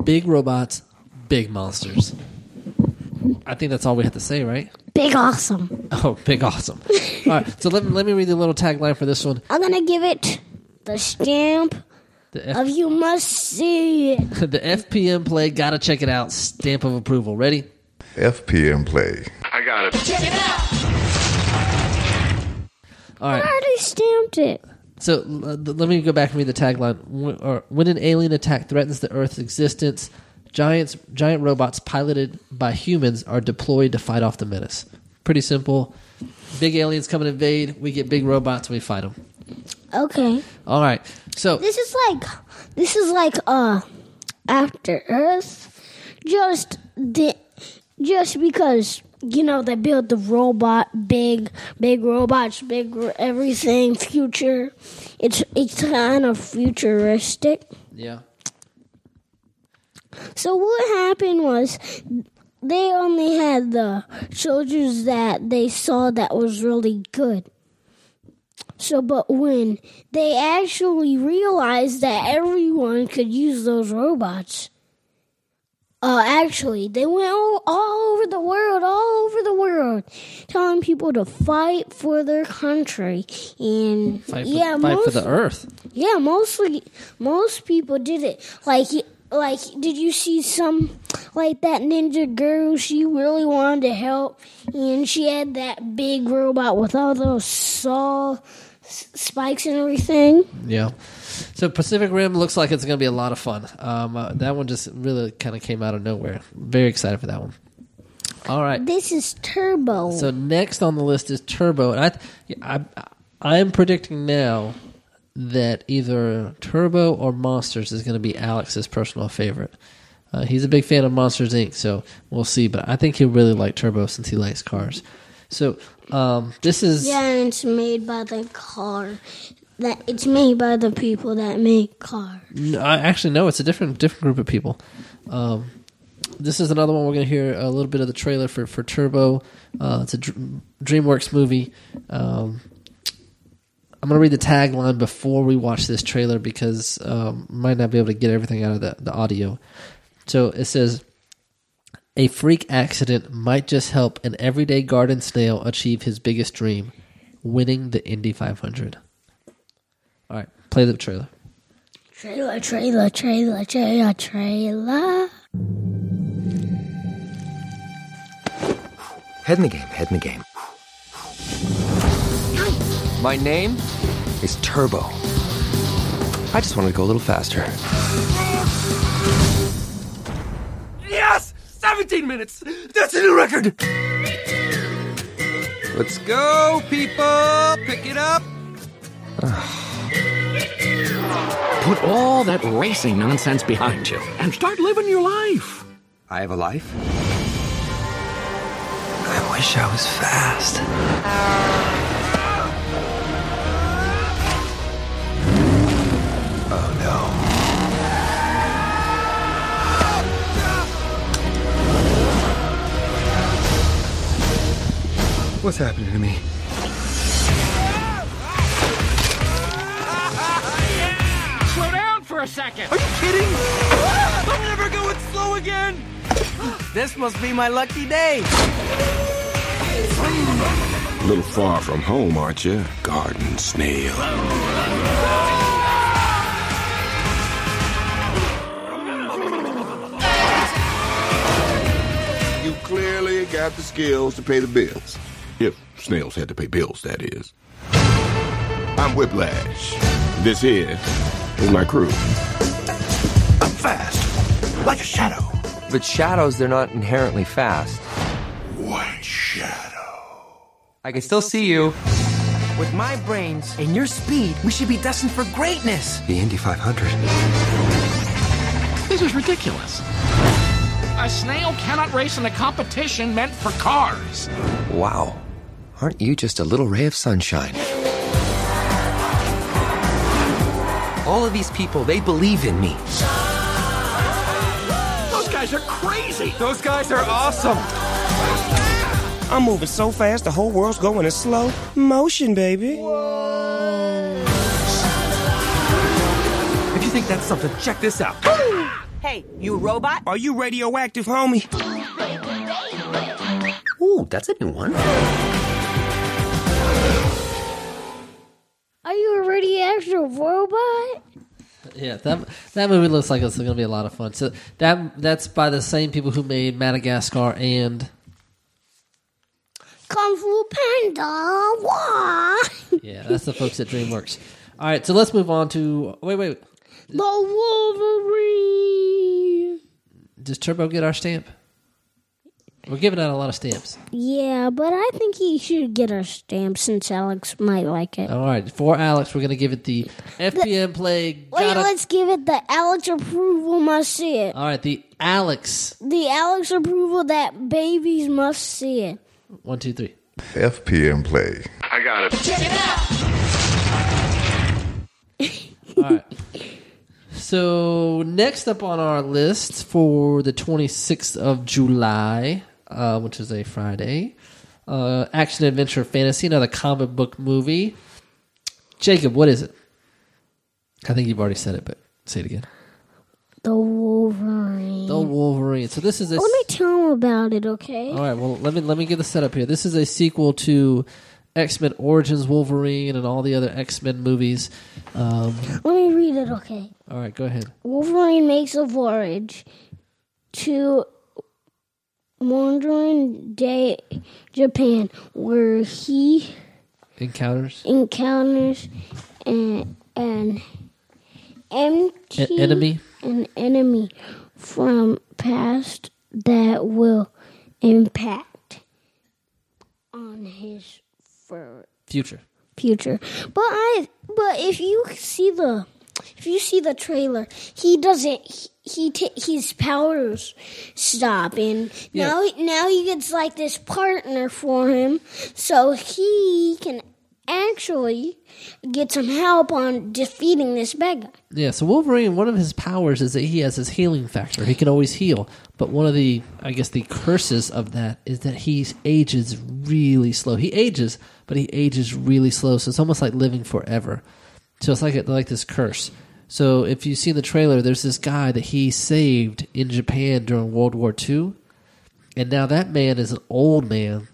A: big robots, big monsters. I think that's all we have to say, right?
B: Big awesome.
A: Oh, big awesome. all right. So let me, let me read the little tagline for this one.
B: I'm gonna give it the stamp
A: The, F-
B: of you must see it.
A: the FPM play. Gotta check it out. Stamp of approval. Ready?
G: FPM Play.
J: I got it.
N: Check it out.
A: All
B: I
A: right.
B: already stamped it.
A: So uh, let me go back and read the tagline. When, or, when an alien attack threatens the Earth's existence, giants, giant robots piloted by humans are deployed to fight off the menace. Pretty simple. Big aliens come and invade. We get big robots. and We fight them.
B: Okay.
A: All right. So
B: This is like this is like uh after Earth. Just the just because you know they build the robot big big robots big everything future it's it's kind of futuristic
A: yeah.
B: so what happened was they only had the soldiers that they saw that was really good. So, but when they actually realized that everyone could use those robots, uh, actually, they went all, all over the world, all over the world, telling people to fight for their country. And
A: Fight for,
B: yeah,
A: fight
B: most,
A: for the Earth.
B: yeah, mostly most people did it. Like like did you see some like that ninja girl she really wanted to help and she had that big robot with all those saw spikes and everything.
A: Yeah. So Pacific Rim looks like it's going to be a lot of fun. Um, uh, that one just really kind of came out of nowhere. Very excited for that one. All right.
B: This is Turbo.
A: So next on the list is Turbo, and I, I, I am predicting now that either Turbo or Monsters is going to be Alex's personal favorite. Uh, he's a big fan of Monsters Inc., so we'll see. But I think he'll really like Turbo since he likes cars. So um, this is
B: yeah, and it's made by the car. That it's made by the people that make cars.
A: No, I actually no, it's a different different group of people. Um, this is another one we're going to hear a little bit of the trailer for for Turbo. Uh, it's a Dr- DreamWorks movie. Um, I'm going to read the tagline before we watch this trailer because um, might not be able to get everything out of the, the audio. So it says, "A freak accident might just help an everyday garden snail achieve his biggest dream, winning the Indy 500." All right, play the trailer.
B: Trailer, trailer, trailer, trailer, trailer.
Y: Head in the game, head in the game. My name is Turbo. I just wanted to go a little faster.
F: Yes! 17 minutes! That's a new record!
Y: Let's go, people! Pick it up!
H: Put all that racing nonsense behind you and start living your life.
Y: I have a life? I wish I was fast. What's happening to me?
S: Slow down for a second.
F: Are you kidding? I'm never going slow again!
Y: This must be my lucky day.
G: A little far from home, aren't you? Garden snail. You clearly got the skills to pay the bills. If snails had to pay bills, that is. I'm Whiplash. This here is my crew. I'm fast, like a shadow.
Y: But shadows, they're not inherently fast.
G: White shadow.
Y: I can still see you. With my brains and your speed, we should be destined for greatness. The Indy 500.
S: This is ridiculous. A snail cannot race in a competition meant for cars.
Y: Wow. Aren't you just a little ray of sunshine? All of these people, they believe in me.
S: Those guys are crazy.
Y: Those guys are awesome.
Z: I'm moving so fast, the whole world's going in slow motion, baby.
Y: If you think that's something, check this out.
Z: Hey, you robot? Are you radioactive, homie?
Y: Ooh, that's a new one.
B: Robot?
A: Yeah, that that movie looks like it's going to be a lot of fun. So that that's by the same people who made Madagascar and
B: Kung Fu Panda. Wah!
A: yeah, that's the folks at DreamWorks. All right, so let's move on to wait, wait.
B: The Wolverine.
A: Does Turbo get our stamp? We're giving out a lot of stamps.
B: Yeah, but I think he should get our stamp since Alex might like it.
A: All right, for Alex, we're going to give it the FPM play.
B: Wait,
A: gotta-
B: let's give it the Alex approval must see it.
A: All right, the Alex.
B: The Alex approval that babies must see it.
A: One, two, three.
G: FPM play.
J: I got it. Check it out.
A: All right. So next up on our list for the 26th of July, uh, which is a Friday, uh, action adventure fantasy, another comic book movie. Jacob, what is it? I think you've already said it, but say it again.
B: The Wolverine.
A: The Wolverine. So this is a.
B: Let me tell him about it, okay?
A: All right. Well, let me let me get the setup here. This is a sequel to X Men Origins Wolverine and all the other X Men movies. Um,
B: Let me read it, okay?
A: all right, go ahead.
B: Wolverine makes a voyage to Mandarin Day, Japan, where he
A: Encounters
B: encounters an, an empty
A: enemy?
B: an enemy from past that will impact on his fur
A: future.
B: future. But I but if you see the if you see the trailer, he doesn't he, he t- his powers stop and now now he gets like this partner for him so he can actually get some help on defeating this bad guy.
A: Yeah, so Wolverine, one of his powers is that he has his healing factor. He can always heal. But one of the, I guess, the curses of that is that he ages really slow. He ages, but he ages really slow. So it's almost like living forever. So it's like like this curse. So if you see the trailer, there's this guy that he saved in Japan during World War II, and now that man is an old man,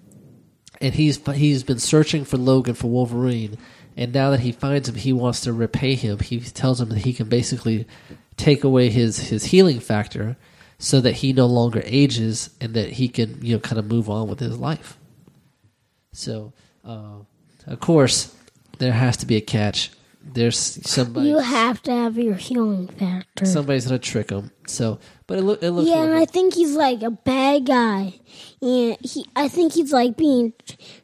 A: and he's he's been searching for Logan for Wolverine, and now that he finds him, he wants to repay him. He tells him that he can basically take away his his healing factor, so that he no longer ages and that he can you know kind of move on with his life. So, uh, of course, there has to be a catch. There's somebody.
B: You have to have your healing factor.
A: Somebody's gonna trick him. So, but it, look, it looks.
B: yeah, and I think he's like a bad guy. And he, I think he's like being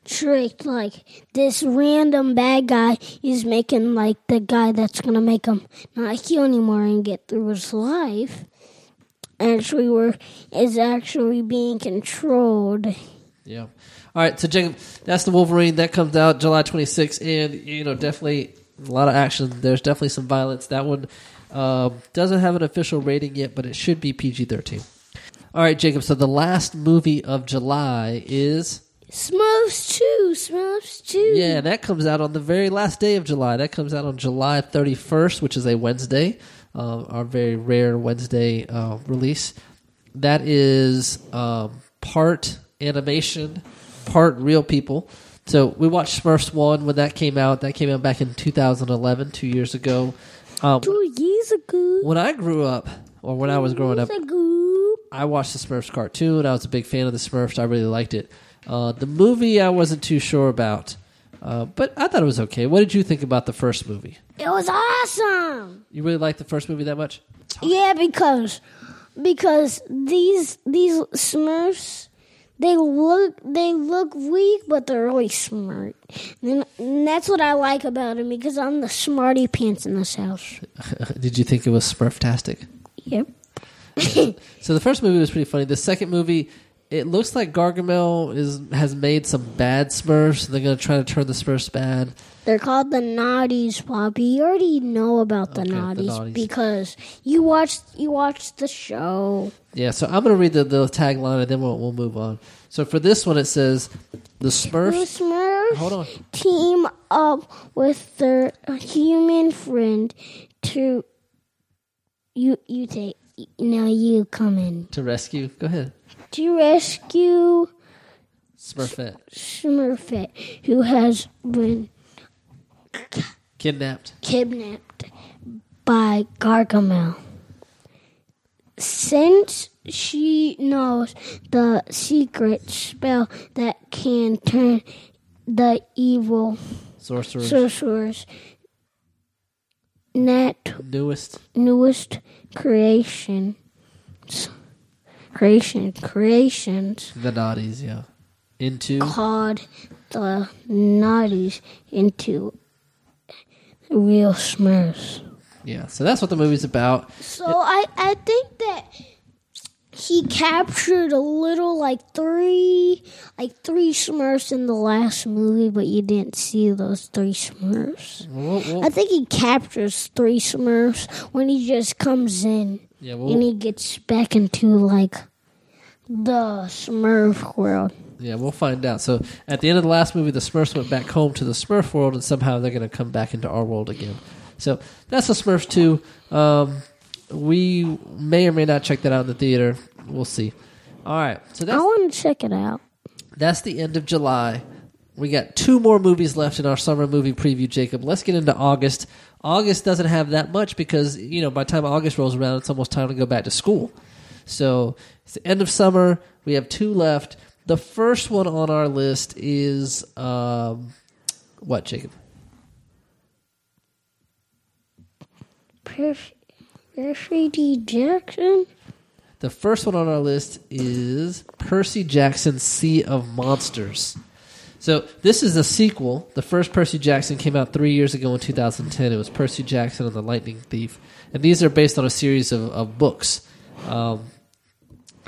B: tricked. Like this random bad guy is making like the guy that's gonna make him not heal anymore and get through his life. Actually, were is actually being controlled.
A: Yeah. All right, so Jacob, that's the Wolverine that comes out July 26th, and you know definitely a lot of action. There's definitely some violence. That one um, doesn't have an official rating yet, but it should be PG-13. All right, Jacob. So the last movie of July is
B: Smurfs two, Smurfs two.
A: yeah, that comes out on the very last day of July. That comes out on July 31st, which is a Wednesday, uh, our very rare Wednesday uh, release. That is um, part animation, part real people. So we watched Smurfs one when that came out. That came out back in 2011, two years ago. Um,
B: Two years ago.
A: when I grew up, or when I was growing up,
B: ago.
A: I watched the Smurfs cartoon. I was a big fan of the Smurfs. I really liked it. Uh, the movie, I wasn't too sure about, uh, but I thought it was okay. What did you think about the first movie?
B: It was awesome.
A: You really liked the first movie that much?
B: Yeah, because because these these Smurfs they look they look weak, but they're really smart, and, and that's what I like about them because I'm the smarty pants in this house.
A: did you think it was Smurftastic?
B: Yep.
A: So the first movie was pretty funny. The second movie, it looks like Gargamel is has made some bad Smurfs. And they're going to try to turn the Smurfs bad.
B: They're called the Naughties, Poppy. You already know about the,
A: Okay, the
B: naughties,
A: Naughties.
B: because you watched you watched the show.
A: Yeah, so I'm going to read the, the tagline and then we'll, we'll move on. So for this one, it says the
B: The
A: Smurfs.
B: Smurfs
A: Hold on.
B: team up with their human friend to you you take now you come in
A: To rescue, go ahead.
B: to rescue
A: Smurfette
B: Smurfette who has been
A: kidnapped.
B: kidnapped by Gargamel. Since she knows the secret spell that can turn the evil
A: Sorcerers.
B: sorcerers net
A: Newest.
B: newest creation creation creations
A: The Naughties, yeah. Into.
B: called the naughties into real smurfs.
A: Yeah, so that's what the movie's about.
B: So I, I think that he captured a little like three like three Smurfs in the last movie, but you didn't see those three Smurfs.
A: We'll- we'll-
B: I think he captures three Smurfs when he just comes in
A: Yeah, we'll-
B: and he gets back into like the Smurf world.
A: Yeah, we'll find out. So at the end of the last movie, the Smurfs went back home to the Smurf world, and somehow they're going to come back into our world again. So that's the Smurfs 2. Um, we may or may not check that out in the theater. We'll see. All right. So
B: I want to check it out.
A: that's the end of July. We got two more movies left in our summer movie preview, Jacob. Let's get into August. August doesn't have that much because, you know, by the time August rolls around, it's almost time to go back to school. So it's the end of summer. We have two left. The first one on our list is um, what, Jacob?
B: Percy, Percy D. Jackson?
A: The first one on our list is Percy Jackson: Sea of Monsters. So this is a sequel. The first Percy Jackson came out three years ago in 2010. It was Percy Jackson and the Lightning Thief, and these are based on a series of, of books. Um,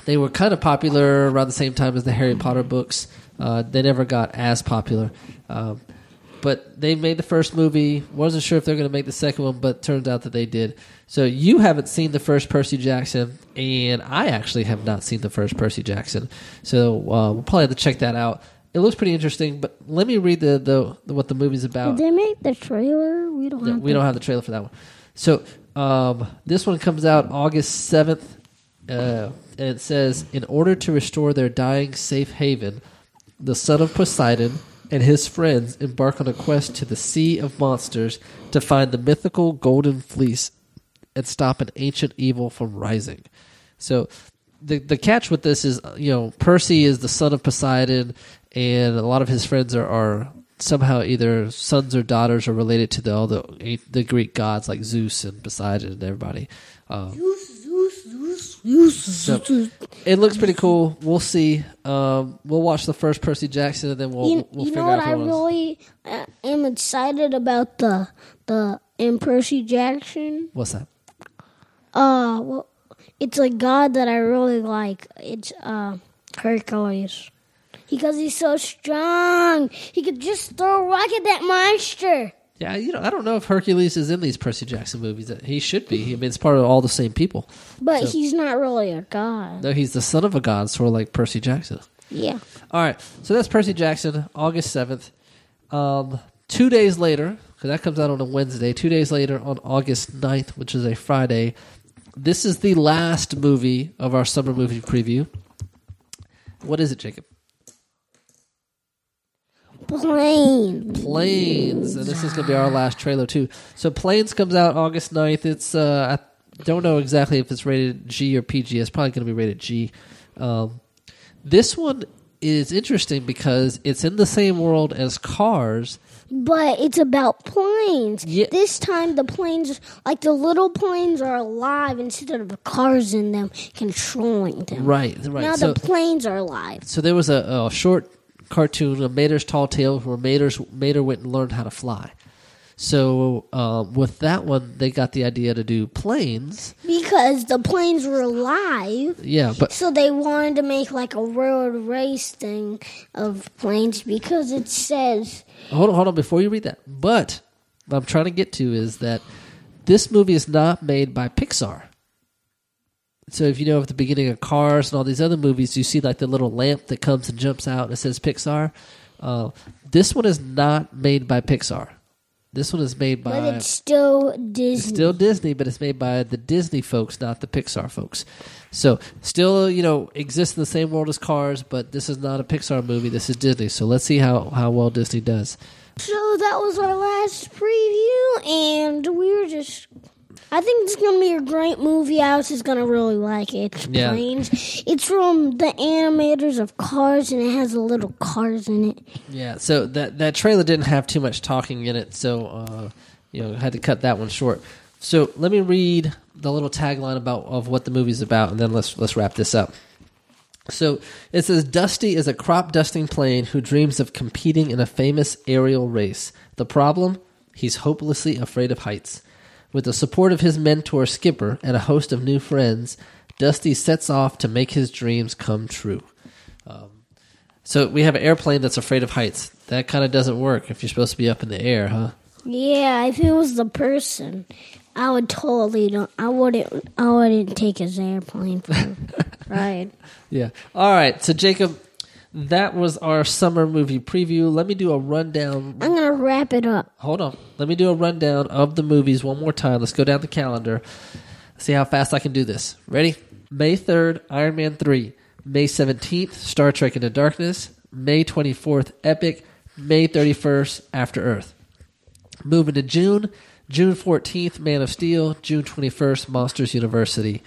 A: they were kind of popular around the same time as the Harry Potter books. Uh, they never got as popular, um, but they made the first movie. wasn't sure if they're going to make the second one, but turns out that they did. So you haven't seen the first Percy Jackson, and I actually have not seen the first Percy Jackson. So uh, we'll probably have to check that out. It looks pretty interesting, but let me read the, the, the what the movie's about.
B: Did they make the trailer? We don't
A: No,
B: have
A: we
B: the-
A: don't have the trailer for that one. So um, this one comes out August seventh, uh, and it says, "In order to restore their dying safe haven, the son of Poseidon and his friends embark on a quest to the Sea of Monsters to find the mythical Golden Fleece and stop an ancient evil from rising." So. The, the catch with this is, you know, Percy is the son of Poseidon, and a lot of his friends are, are somehow either sons or daughters are related to the, all the the Greek gods like Zeus and Poseidon and everybody. Um, so it looks pretty cool. We'll see. Um, we'll watch the first Percy Jackson and then we'll
B: you,
A: we'll
B: you
A: figure
B: know
A: out
B: what
A: if
B: I really uh, am excited about the the in Percy Jackson.
A: What's that?
B: Uh, well, it's a god that I really like. It's uh Hercules because he's so strong. He could just throw a rock at that monster.
A: Yeah, you know, I don't know if Hercules is in these Percy Jackson movies. He should be. I mean, it's part of all the same people.
B: But
A: So-
B: he's not really a god.
A: No, he's the son of a god, sort of like Percy Jackson.
B: Yeah.
A: All right, so that's Percy Jackson, August seventh. Um, two days later, because that comes out on a Wednesday. Two days later, on August 9th, which is a Friday, this is the last movie of our summer movie preview. What is it, Jacob?
B: Planes.
A: Planes, and this is going to be our last trailer too. So Planes comes out August 9th. It's uh, I don't know exactly if it's rated G or PG. It's probably going to be rated G. Um, this one is interesting because it's in the same world as Cars.
B: But it's about planes. This time the planes, like the little planes, are alive instead of the cars in them controlling them.
A: Right, right.
B: Now
A: So-
B: the planes are alive.
A: So there was a, a short cartoon, a Mater's Tall Tale, where Mater's, Mater went and learned how to fly. So um, with that one, they got the idea to do planes.
B: Because the planes were alive.
A: Yeah, but
B: So they wanted to make like a road race thing of planes because it says
A: hold on, hold on before you read that. But what I'm trying to get to is that this movie is not made by Pixar. So if you know at the beginning of Cars and all these other movies, you see like the little lamp that comes and jumps out and it says Pixar. Uh, this one is not made by Pixar. This one is made by
B: but it's still Disney.
A: It's still Disney, but it's made by the Disney folks, not the Pixar folks. So, still, you know, exists in the same world as Cars, but this is not a Pixar movie. This is Disney. So let's see how how well Disney does.
B: So that was our last preview, and we were just. I think it's gonna be a great movie. Alice is gonna really like it. It's
A: Yeah.
B: planes. It's from the animators of Cars, and it has a little cars in it.
A: Yeah. So that that trailer didn't have too much talking in it, so uh, you know, had to cut that one short. So let me read the little tagline about of what the movie's about, and then let's let's wrap this up. So it says Dusty is a crop dusting plane who dreams of competing in a famous aerial race. The problem? He's hopelessly afraid of heights. With the support of his mentor Skipper and a host of new friends, Dusty sets off to make his dreams come true. Um, so we have an airplane that's afraid of heights. That kind of doesn't work if you're supposed to be up in the air, huh?
B: Yeah, if it was the person, I would totally don't. I wouldn't. I wouldn't take his airplane for right.
A: Yeah. All right. So Jacob, that was our summer movie preview. Let me do a rundown.
B: I'm gonna wrap it up.
A: Hold on. Let me do a rundown of the movies one more time. Let's go down the calendar. See how fast I can do this. Ready? May 3rd, Iron Man 3. May 17th, Star Trek Into Darkness. May 24th, Epic. May 31st, After Earth. Moving to June. June 14th, Man of Steel. June 21st, Monsters University.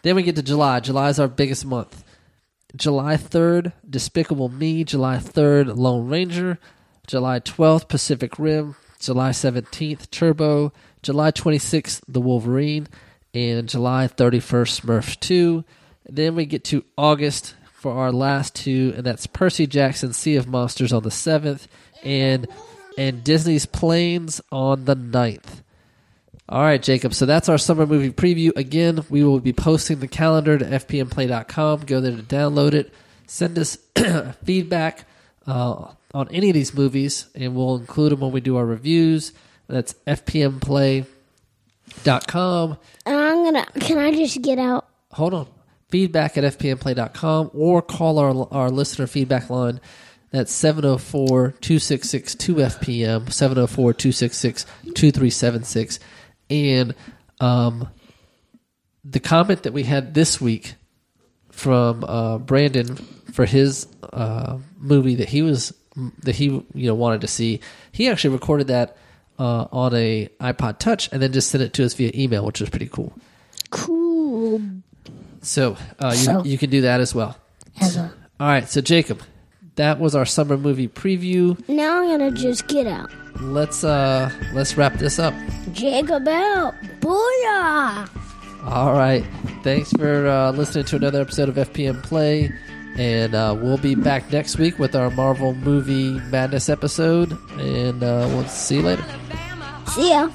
A: Then we get to July. July is our biggest month. July 3rd, Despicable Me. July 3rd, Lone Ranger. July 12th, Pacific Rim. July 17th, Turbo. July 26th, The Wolverine. And July 31st, Smurfs 2. Then we get to August for our last two, and that's Percy Jackson, Sea of Monsters on the 7th, and and Disney's Planes on the 9th. All right, Jacob. So that's our summer movie preview. Again, we will be posting the calendar to fpmplay.com. Go there to download it. Send us feedback. Uh, on any of these movies, and we'll include them when we do our reviews. That's fpmplay.com.
B: And I'm gonna. Can I just get out?
A: Hold on. Feedback at fpmplay.com or call our, our listener feedback line. That's 704 266 2FPM, 704 266 2376. And um, the comment that we had this week from uh, Brandon for his uh, movie that he was that he you know wanted to see, he actually recorded that uh, on a iPod Touch and then just sent it to us via email, which was pretty cool.
B: Cool.
A: So, uh, you,
B: So-
A: you can do that as well.
B: As a-
A: All right, so Jacob, that was our summer movie preview.
B: Now I'm gonna just get out.
A: Let's uh let's wrap this up.
B: Jacob out. Booyah!
A: All right, thanks for uh, listening to another episode of FPM Play, and uh, we'll be back next week with our Marvel movie madness episode, and uh, we'll see you later.
B: See ya.